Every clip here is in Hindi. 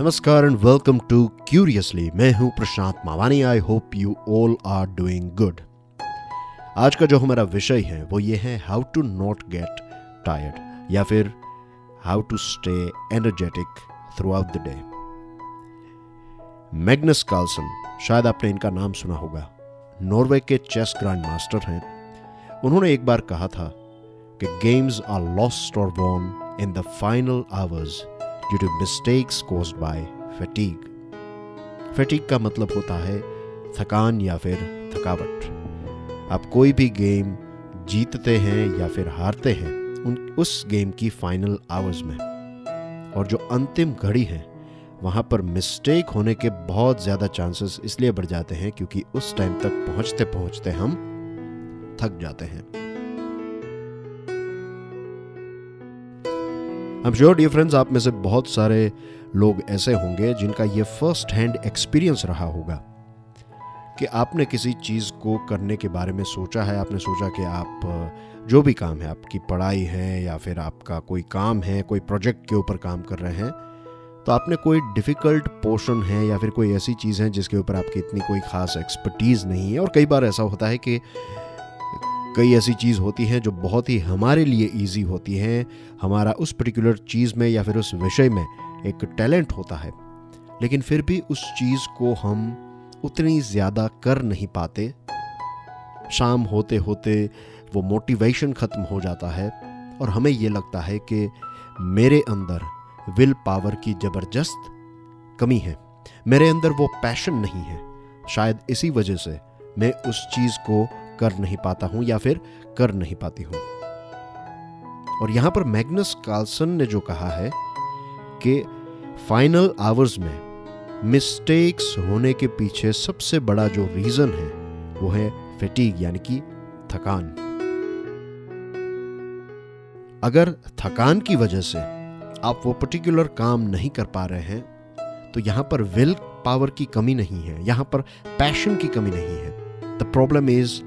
नमस्कार एंड वेलकम टू क्यूरियसली मैं हूँ Prashant Mawani. I hope you all are doing good आज का जो हमारा विषय है, वो ये है how to not get tired या फिर how to stay energetic throughout the day Magnus Carlsen शायद आपने इनका नाम सुना होगा, नॉर्वे के चेस ग्रैंड मास्टर हैं। उन्होंने एक बार कहा था कि गेम्स आर लॉस्ट और won in the final hours due to mistakes caused by fatigue fatigue का मतलब होता है थकान या फिर थकावट। आप कोई भी गेम जीतते हैं या फिर हारते हैं, उन, उस गेम की फाइनल आवर्स में। और जो अंतिम घड़ी है, वहाँ पर मिस्टेक होने के बहुत ज़्यादा चांसेस इसलिए बढ़ जाते हैं क्योंकि उस टाइम तक पहुँचते पहुँचते हम थक जाते हैं। हम श्योर डियर फ्रेंड्स आप में से बहुत सारे लोग ऐसे होंगे जिनका ये फ़र्स्ट हैंड एक्सपीरियंस रहा होगा कि आपने किसी चीज़ को करने के बारे में सोचा है। आपने सोचा कि आप, जो भी काम है, आपकी पढ़ाई है या फिर आपका कोई काम है, कोई प्रोजेक्ट के ऊपर काम कर रहे हैं तो आपने कोई डिफ़िकल्ट पोर्शन है या फिर कोई ऐसी चीज़ है जिसके ऊपर आपकी इतनी कोई ख़ास एक्सपर्टीज़ नहीं है। और कई बार ऐसा होता है कि कई ऐसी चीज़ होती हैं जो बहुत ही हमारे लिए इजी होती हैं। हमारा उस पर्टिकुलर चीज़ में या फिर उस विषय में एक टैलेंट होता है। लेकिन फिर भी उस चीज़ को हम उतनी ज़्यादा कर नहीं पाते। शाम होते होते वो मोटिवेशन ख़त्म हो जाता है और हमें ये लगता है कि मेरे अंदर विल पावर की ज़बरदस्त कमी है। मेरे अंदर वो पैशन नहीं है। शायद इसी वजह से मैं उस चीज़ को कर नहीं पाता हूँ या फिर कर नहीं पाती हूँ। और यहाँ पर मैग्नस कार्लसन ने जो कहा है कि फाइनल आवर्स में मिस्टेक्स होने के पीछे सबसे बड़ा जो रीजन है, वो है फेटीग, यानी कि थकान। अगर थकान की वजह से आप वो पर्टिकुलर काम नहीं कर पा रहे हैं तो यहाँ पर विल पावर की कमी नहीं है, यहाँ पर पैशन की कमी नहीं है। द प्रॉब्लम इज़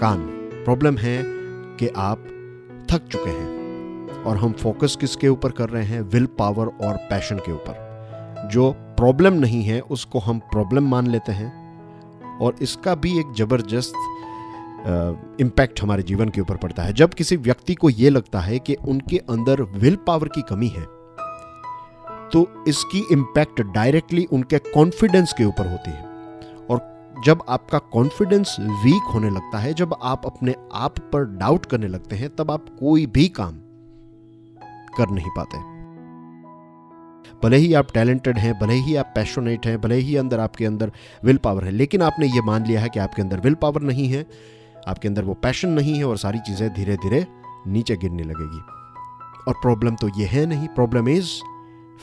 थकान प्रॉब्लम है कि आप थक चुके हैं। और हम फोकस किसके ऊपर कर रहे हैं? विल पावर और पैशन के ऊपर। जो प्रॉब्लम नहीं है, उसको हम प्रॉब्लम मान लेते हैं। और इसका भी एक ज़बरदस्त इम्पैक्ट हमारे जीवन के ऊपर पड़ता है। जब किसी व्यक्ति को यह लगता है कि उनके अंदर विल पावर की कमी है तो इसकी इम्पैक्ट डायरेक्टली उनके कॉन्फिडेंस के ऊपर होती है। जब आपका कॉन्फिडेंस वीक होने लगता है, जब आप अपने आप पर डाउट करने लगते हैं, तब आप कोई भी काम कर नहीं पाते। भले ही आप टैलेंटेड हैं, भले ही आप पैशनेट हैं, भले ही अंदर आपके अंदर विल पावर है, लेकिन आपने ये मान लिया है कि आपके अंदर विल पावर नहीं है, आपके अंदर वो पैशन नहीं है और सारी चीज़ें धीरे धीरे नीचे गिरने लगेगी। और प्रॉब्लम तो ये है नहीं problem is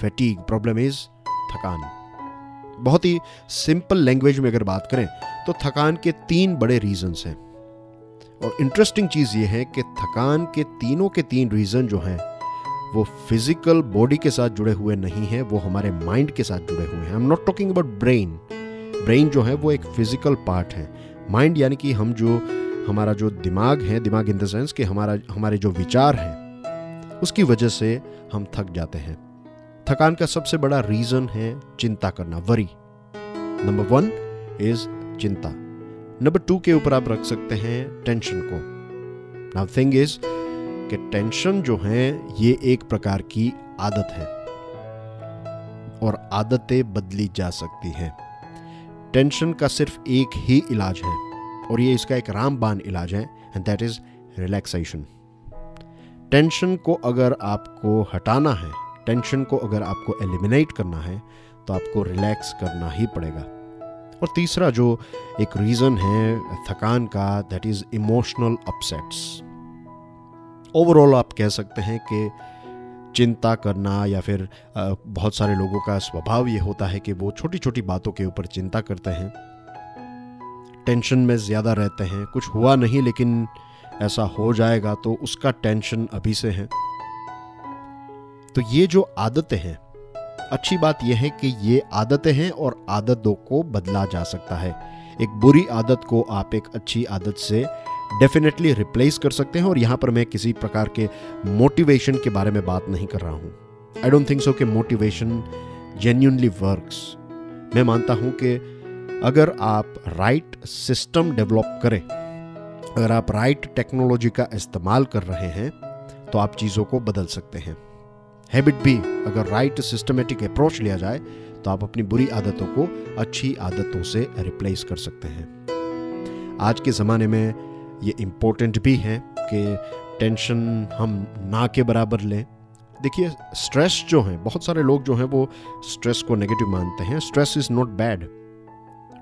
fatigue problem is थकान। बहुत ही सिंपल लैंग्वेज में अगर बात करें तो थकान के तीन बड़े रीजंस हैं। और इंटरेस्टिंग चीज़ ये है कि थकान के तीनों के तीन रीज़न जो हैं, वो फ़िज़िकल बॉडी के साथ जुड़े हुए नहीं हैं, वो हमारे माइंड के साथ जुड़े हुए हैं। I am not talking about brain brain जो है, वो एक फ़िज़िकल पार्ट है। माइंड यानी कि हम जो, हमारा जो दिमाग है, दिमाग इन द सेंस कि हमारा, हमारे जो विचार हैं, उसकी वजह से हम थक जाते हैं। थकान का सबसे बड़ा रीजन है चिंता करना वरी नंबर वन इज़ चिंता. नंबर टू के ऊपर आप रख सकते हैं टेंशन को. नाउ थिंग इज़ कि टेंशन जो है, ये एक प्रकार की आदत है और आदतें बदली जा सकती हैं. टेंशन का सिर्फ़ एक ही इलाज है और ये इसका एक रामबान इलाज है and that is relaxation tension को अगर आपको हटाना है टेंशन को अगर आपको एलिमिनेट करना है तो आपको रिलैक्स करना ही पड़ेगा। और तीसरा जो एक रीज़न है, थकान का that is emotional upsets overall आप कह सकते हैं कि चिंता करना या फिर बहुत सारे लोगों का स्वभाव ये होता है कि वो छोटी छोटी बातों के ऊपर चिंता करते हैं। टेंशन में ज़्यादा रहते हैं। कुछ हुआ नहीं, लेकिन ऐसा हो जाएगा तो उसका टेंशन अभी से है। तो ये जो आदतें हैं, अच्छी बात यह है कि ये आदतें हैं और आदतों को बदला जा सकता है। एक बुरी आदत को आप एक अच्छी आदत से डेफिनेटली रिप्लेस कर सकते हैं और यहाँ पर मैं किसी प्रकार के मोटिवेशन के बारे में बात नहीं कर रहा हूँ। आई डोंट थिंक सो कि मोटिवेशन जेन्यूनली वर्क्स मैं मानता हूँ कि अगर आप राइट सिस्टम डेवलप करें, अगर आप राइट टेक्नोलॉजी का इस्तेमाल कर रहे हैं तो आप चीज़ों को बदल सकते हैं। हैबिट भी, अगर राइट सिस्टमेटिक अप्रोच लिया जाए तो आप अपनी बुरी आदतों को अच्छी आदतों से रिप्लेस कर सकते हैं। आज के ज़माने में ये इम्पोर्टेंट भी है कि टेंशन हम ना के बराबर लें। देखिए स्ट्रेस जो है, बहुत सारे लोग जो हैं, वो स्ट्रेस को नेगेटिव मानते हैं। Stress is not bad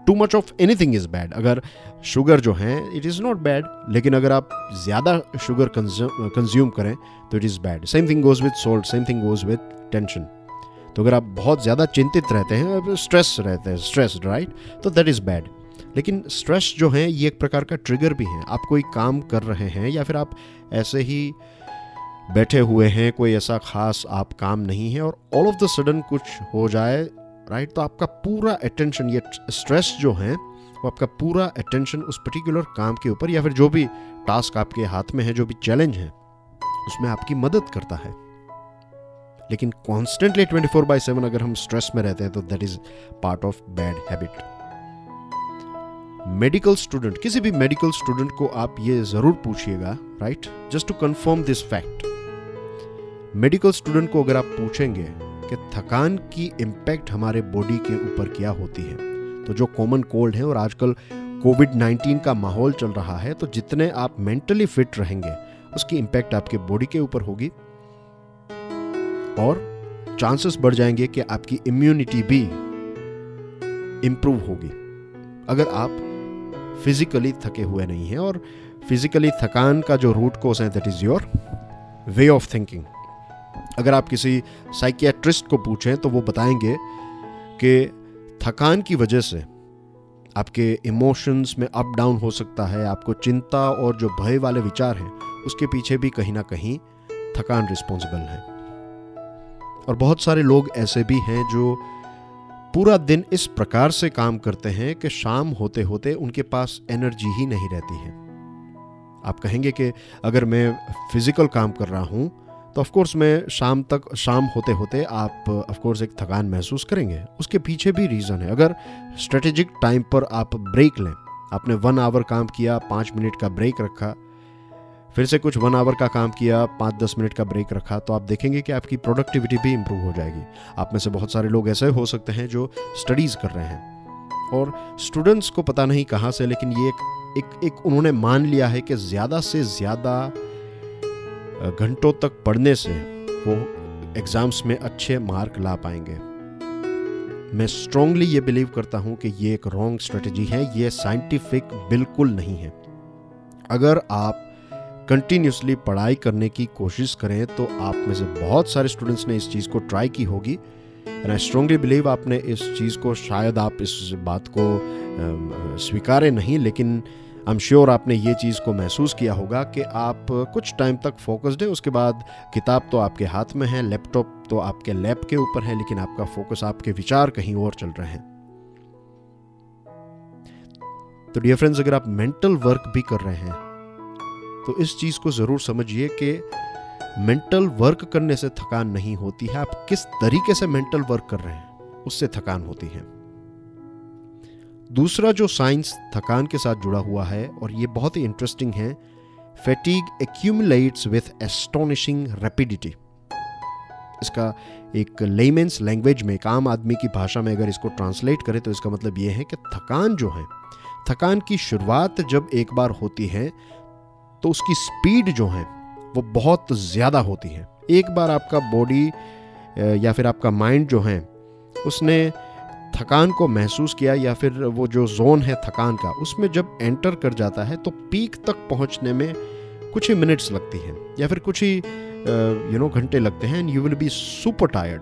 too much of anything is bad अगर शुगर जो है इट इज़ नॉट बैड लेकिन अगर आप ज़्यादा शुगर कंज्यूम करें तो it is bad same thing goes with salt same thing goes with tension तो अगर आप बहुत ज़्यादा चिंतित रहते हैं स्ट्रेस रहते हैं स्ट्रेस राइट तो दैट इज़ बैड लेकिन स्ट्रेस जो है, ये एक प्रकार का ट्रिगर भी है। आप कोई काम कर रहे हैं या फिर आप ऐसे ही बैठे हुए हैं, कोई ऐसा खास आप काम नहीं है और ऑल ऑफ़ द सडन कुछ हो जाए राइट तो आपका पूरा अटेंशन ये स्ट्रेस जो है, वो आपका पूरा अटेंशन उस पर्टिकुलर काम के ऊपर या फिर जो भी टास्क आपके हाथ में है, जो भी चैलेंज है, उसमें आपकी मदद करता है। लेकिन constantly twenty four by seven अगर हम स्ट्रेस में रहते हैं तो that is part of bad habit medical student किसी भी मेडिकल स्टूडेंट को आप ये ज़रूर पूछिएगा right just to confirm this fact medical student को अगर आप पूछेंगे कि थकान की इम्पैक्ट हमारे बॉडी के ऊपर क्या होती है। तो जो कॉमन कोल्ड है और आजकल कोविड 19 का माहौल चल रहा है तो जितने आप मेंटली फिट रहेंगे, उसकी इम्पैक्ट आपके बॉडी के ऊपर होगी। और चांसेस बढ़ जाएँगे कि आपकी इम्यूनिटी भी इंप्रूव होगी। अगर आप फिजिकली थके हुए नहीं हैं और फिजिकली थकान का जो रूट कोस है that is your way of thinking अगर आप किसी साइकियाट्रिस्ट को पूछें तो वो बताएँगे कि थकान की वजह से आपके इमोशंस में अप डाउन हो सकता है, आपको चिंता और जो भय वाले विचार हैं, उसके पीछे भी कहीं ना कहीं थकान रिस्पॉन्सिबल है। और बहुत सारे लोग ऐसे भी हैं जो पूरा दिन इस प्रकार से काम करते हैं कि शाम होते होते उनके पास एनर्जी ही नहीं रहती है। आप कहेंगे कि अगर मैं फ़िज़िकल काम कर रहा हूँ तो ऑफकोर्स मैं शाम तक शाम होते होते आप ऑफकोर्स एक थकान महसूस करेंगे। उसके पीछे भी रीज़न है। अगर स्ट्रेटेजिक टाइम पर आप ब्रेक लें आपने वन आवर काम किया पाँच मिनट का ब्रेक रखा फिर से कुछ वन आवर का काम किया पाँच दस मिनट का ब्रेक रखा तो आप देखेंगे कि आपकी प्रोडक्टिविटी भी इम्प्रूव हो जाएगी। आप में से बहुत सारे लोग ऐसे हो सकते हैं जो स्टडीज़ कर रहे हैं। और स्टूडेंट्स को पता नहीं कहाँ से लेकिन ये एक एक, एक उन्होंने मान लिया है कि ज़्यादा से ज़्यादा घंटों तक पढ़ने से वो एग्ज़ाम्स में अच्छे मार्क ला पाएँगे। मैं स्ट्रांगली ये बिलीव करता हूँ कि ये एक रॉन्ग स्ट्रेटजी है, ये साइंटिफिक बिल्कुल नहीं है। अगर आप कंटिन्यूसली पढ़ाई करने की कोशिश करें तो आप में से बहुत सारे स्टूडेंट्स ने इस चीज़ को ट्राई की होगी। एंड आई स्ट्रांगली बिलीव आपने इस चीज़ को, शायद आप इस बात को स्वीकारे नहीं, लेकिन आई एम श्योर आपने ये चीज़ को महसूस किया होगा कि आप कुछ टाइम तक फोकस्ड है, उसके बाद किताब तो आपके हाथ में है लैपटॉप तो आपके लैप के ऊपर है, लेकिन आपका फोकस आपके विचार कहीं और चल रहे हैं। तो डियर फ्रेंड्स अगर आप मेंटल वर्क भी कर रहे हैं तो इस चीज़ को ज़रूर समझिए कि मेंटल वर्क करने से थकान नहीं होती है। आप किस तरीके से मेंटल वर्क कर रहे हैं, उससे थकान होती है। दूसरा जो साइंस थकान के साथ जुड़ा हुआ है और ये बहुत ही इंटरेस्टिंग है fatigue accumulates with astonishing rapidity इसका एक लेमेंस लैंग्वेज में, एक आम आदमी की भाषा में अगर इसको ट्रांसलेट करें तो इसका मतलब ये है कि थकान जो है, थकान की शुरुआत जब एक बार होती है तो उसकी स्पीड जो है, वो बहुत ज़्यादा होती है। एक बार आपका बॉडी या फिर आपका माइंड जो है, उसने थकान को महसूस किया या फिर वो जो जोन है थकान का, उसमें जब एंटर कर जाता है तो पीक तक पहुँचने में कुछ ही मिनट्स लगती हैं, या फिर कुछ ही यू नो घंटे लगते हैं and you will be super tired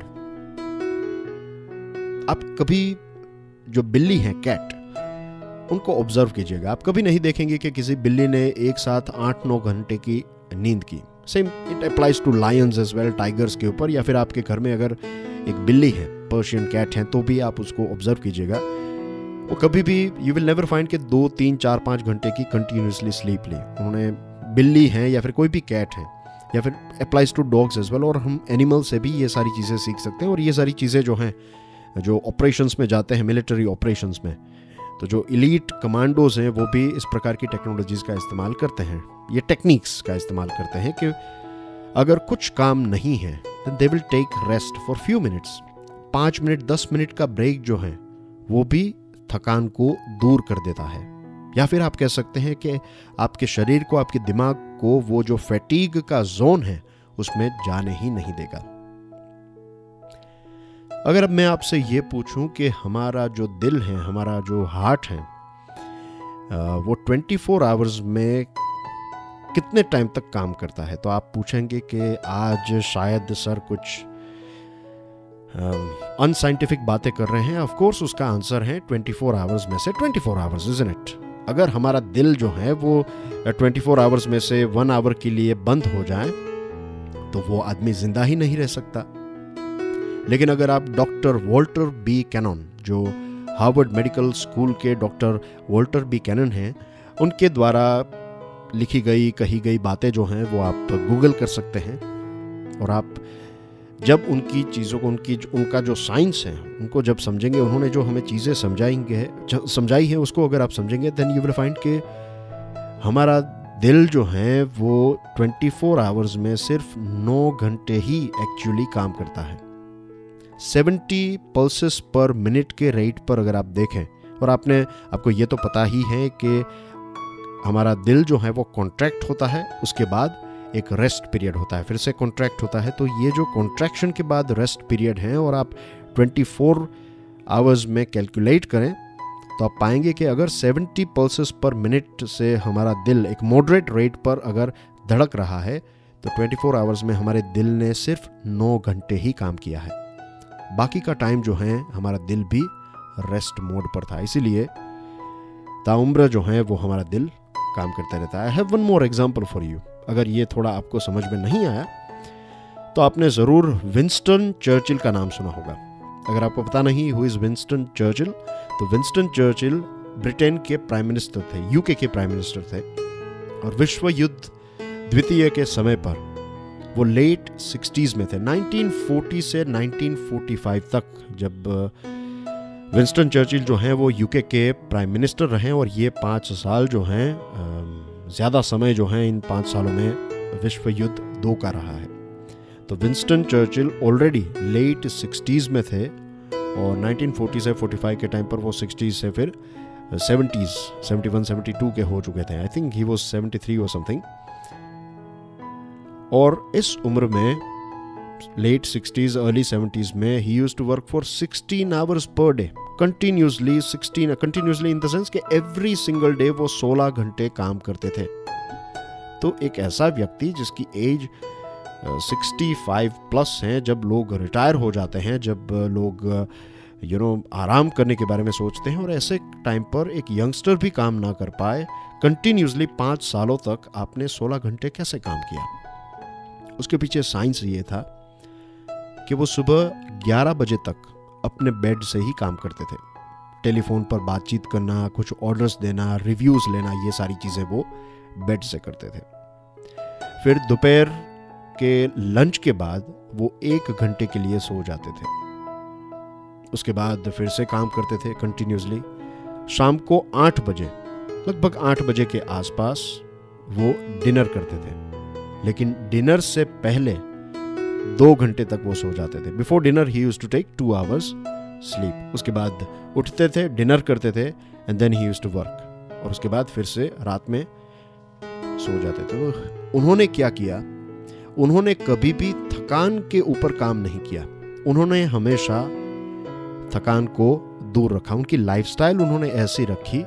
आप कभी जो बिल्ली है कैट उनको ऑब्ज़र्व कीजिएगा। आप कभी नहीं देखेंगे कि किसी बिल्ली ने एक साथ आठ नौ घंटे की नींद की। Same it applies to lions as well tigers के ऊपर, या फिर आपके घर में अगर एक बिल्ली है पर्शियन कैट हैं तो भी आप उसको ऑब्ज़र्व कीजिएगा। वो कभी भी यू विल नेवर फाइंड कि दो, तीन, चार, पाँच घंटे की कंटिन्यूसली स्लीप ली। उन्होंने बिल्ली है या फिर कोई भी कैट है, या फिर applies to dogs as well और हम एनिमल से भी ये सारी चीज़ें सीख सकते हैं, और ये सारी चीज़ें जो हैं, जो ऑपरेशंस में जाते हैं मिलिट्री ऑपरेशंस में तो जो इलीट कमांडोज हैं, वो भी इस प्रकार की टेक्नोलॉजीज़ का इस्तेमाल करते हैं। ये टेक्निक्स का इस्तेमाल करते हैं कि अगर कुछ काम नहीं है they will take rest for few minutes पाँच मिनट, दस मिनट का ब्रेक जो है, वो भी थकान को दूर कर देता है। या फिर आप कह सकते हैं कि आपके शरीर को, आपके दिमाग को वो जो फैटीग का जोन है, उसमें जाने ही नहीं देगा। अगर अब मैं आपसे ये पूछूँ कि हमारा जो दिल है, हमारा जो हार्ट है वो 24 फोर आवर्स में कितने टाइम तक काम करता है? तो आप पूछेंगे कि आज शायद सर कुछ अनसाइंटिफिक बातें कर रहे हैं ऑफ़ कोर्स उसका आंसर है 24 फोर आवर्स में से 24 फोर आवर्स इज़ इट अगर हमारा दिल जो है वो 24 फोर आवर्स में से वन आवर के लिए बंद हो जाए तो वो आदमी ज़िंदा ही नहीं रह सकता। लेकिन अगर आप डॉक्टर वॉल्टर बी कैनन, जो हार्वर्ड मेडिकल स्कूल के डॉक्टर वॉल्टर बी कैनन हैं, उनके द्वारा लिखी गई, कही गई बातें जो हैं, वो आप गूगल कर सकते हैं। और आप जब उनकी चीज़ों को, उनकी उनका जो साइंस है, उनको जब समझेंगे, उन्होंने जो हमें चीज़ें समझाएँगे समझाई है, उसको अगर आप समझेंगे देन यू विल फाइंड के हमारा दिल जो है, वो 24 फोर आवर्स में सिर्फ़ 9 घंटे ही एक्चुअली काम करता है। 70 पल्सेस पर मिनट के रेट पर अगर आप देखें, और आपने, आपको ये तो पता ही है कि हमारा दिल जो है, वो कॉन्ट्रैक्ट होता है, उसके बाद एक रेस्ट पीरियड होता है, फिर से कॉन्ट्रैक्ट होता है तो ये जो कॉन्ट्रैक्शन के बाद रेस्ट पीरियड है और आप 24 आवर्स में कैलकुलेट करें तो आप पाएँगे कि अगर 70 पल्सेस पर मिनट से हमारा दिल एक मॉडरेट रेट पर अगर धड़क रहा है तो 24 आवर्स में हमारे दिल ने सिर्फ़ 9 घंटे ही काम किया है। बाकी का टाइम जो है, हमारा दिल भी रेस्ट मोड पर था, इसीलिए ताउम्र जो है, वो हमारा दिल काम करता रहता है। Have one more example for you अगर ये थोड़ा आपको समझ में नहीं आया तो आपने ज़रूर विंस्टन चर्चिल का नाम सुना होगा। अगर आपको पता नहीं हु इज़ विंस्टन चर्चिल तो विंस्टन चर्चिल ब्रिटेन के प्राइम मिनिस्टर थे यूके के प्राइम मिनिस्टर थे, और विश्व युद्ध द्वितीय के समय पर वो लेट सिक्सटीज़ में थे 1940 से 1945 तक जब विंस्टन चर्चिल जो हैं वो यूके के प्राइम मिनिस्टर रहे और ये पाँच साल जो हैं ज़्यादा समय जो है इन पाँच सालों में विश्व युद्ध दो का रहा है। तो Winston Churchill already late sixties में थे और 1940 से 45 के टाइम पर वो 60s से फिर सेवेंटीज़ 71 72 के हो चुके थे। आई थिंक ही वो 73 और समथिंग और इस उम्र में लेट सिक्सटीज़ अर्ली सेवेंटीज़ में ही use to work for 16 hours पर day continuously 16 continuously in the sense कि एवरी सिंगल डे वो 16 घंटे काम करते थे। तो एक ऐसा व्यक्ति जिसकी एज 65 प्लस है, जब लोग रिटायर हो जाते हैं, जब लोग यू नो आराम करने के बारे में सोचते हैं और ऐसे टाइम पर एक यंगस्टर भी काम ना कर पाए कंटिन्यूसली पाँच सालों तक आपने 16 घंटे कैसे काम किया? उसके पीछे साइंस ये था कि वो सुबह 11 बजे तक अपने बेड से ही काम करते थे। टेलीफोन पर बातचीत करना, कुछ ऑर्डर्स देना रिव्यूज़ लेना, ये सारी चीज़ें वो बेड से करते थे। फिर दोपहर के लंच के बाद वो एक घंटे के लिए सो जाते थे। उसके बाद फिर से काम करते थे कंटिन्यूसली शाम को आठ बजे, लगभग आठ बजे के आसपास वो डिनर करते थे। लेकिन डिनर से पहले दो घंटे तक वो सो जाते थे। Before dinner he use to take two hours sleep उसके बाद उठते थे डिनर करते थे and then he use to work और उसके बाद फिर से रात में सो जाते थे। तो उन्होंने क्या किया? उन्होंने कभी भी थकान के ऊपर काम नहीं किया। उन्होंने हमेशा थकान को दूर रखा। उनकी लाइफस्टाइल उन्होंने ऐसी रखी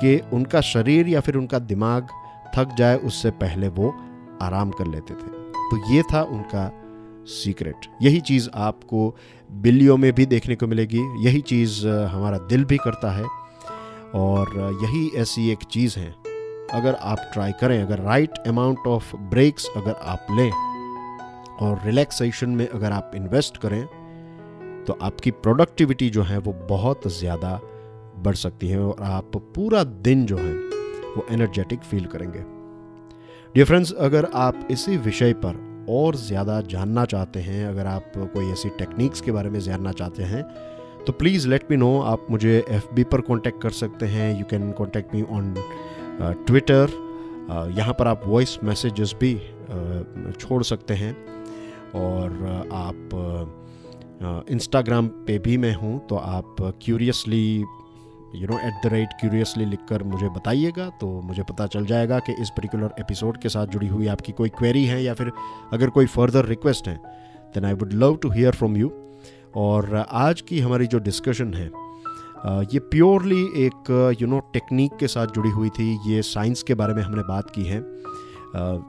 कि उनका शरीर या फिर उनका दिमाग थक जाए, उससे पहले वो आराम कर लेते थे। तो ये था उनका सीक्रेट यही चीज़ आपको बिल्लियों में भी देखने को मिलेगी, यही चीज़ हमारा दिल भी करता है, और यही ऐसी एक चीज़ है। अगर आप ट्राई करें, अगर राइट अमाउंट ऑफ़ ब्रेक्स अगर आप लें, और रिलैक्सेशन में अगर आप इन्वेस्ट करें तो आपकी प्रोडक्टिविटी जो है वो बहुत ज़्यादा बढ़ सकती है, और आप पूरा दिन जो है वो एनर्जेटिक फील करेंगे। डियर फ्रेंड्स अगर आप इसी विषय पर और ज़्यादा जानना चाहते हैं अगर आप कोई ऐसी टेक्निक्स के बारे में जानना चाहते हैं तो प्लीज़ लेट मी नो आप मुझे एफबी पर कॉन्टेक्ट कर सकते हैं। You can contact me on Twitter यहाँ पर आप वॉइस मैसेजेस भी uh, छोड़ सकते हैं। और uh, आप इंस्टाग्राम uh, पे भी मैं हूँ तो आप curiously you know at the rate curiously लिख कर मुझे बताइएगा तो मुझे पता चल जाएगा कि इस पर्टिकुलर एपिसोड के साथ जुड़ी हुई आपकी कोई क्वेरी है या फिर अगर कोई फर्दर रिक्वेस्ट है then I would love to hear from you और आज की हमारी जो डिस्कशन है ये प्योरली एक यू नो टेक्निक के साथ जुड़ी हुई थी, ये साइंस के बारे में हमने बात की है।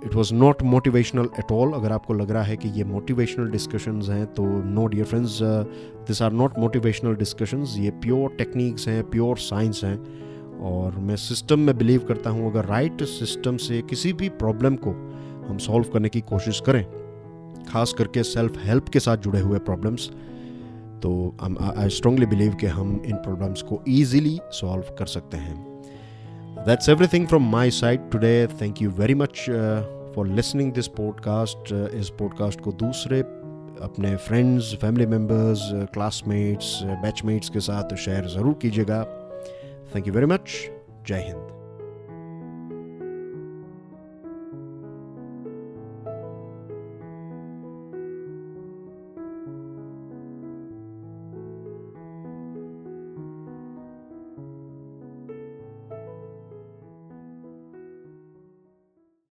It was not motivational at all अगर आपको लग रहा है कि ये मोटिवेशनल डिस्कशंस हैं तो no dear friends this are not motivational discussions ये प्योर टेक्निक्स हैं प्योर साइंस हैं. और मैं सिस्टम में बिलीव करता हूँ, अगर राइट right सिस्टम से किसी भी प्रॉब्लम को हम सॉल्व करने की कोशिश करें, खास करके सेल्फ हेल्प के साथ जुड़े हुए प्रॉब्लम्स तो आई स्ट्रांगली बिलीव कि हम इन प्रॉब्लम्स को ईजिली सॉल्व कर सकते हैं। That's everything from my side today thank you very much for listening this podcast इस पॉडकास्ट को दूसरे अपने friends family members classmates batchmates के साथ शेयर ज़रूर कीजिएगा थैंक यू वेरी मच जय हिंद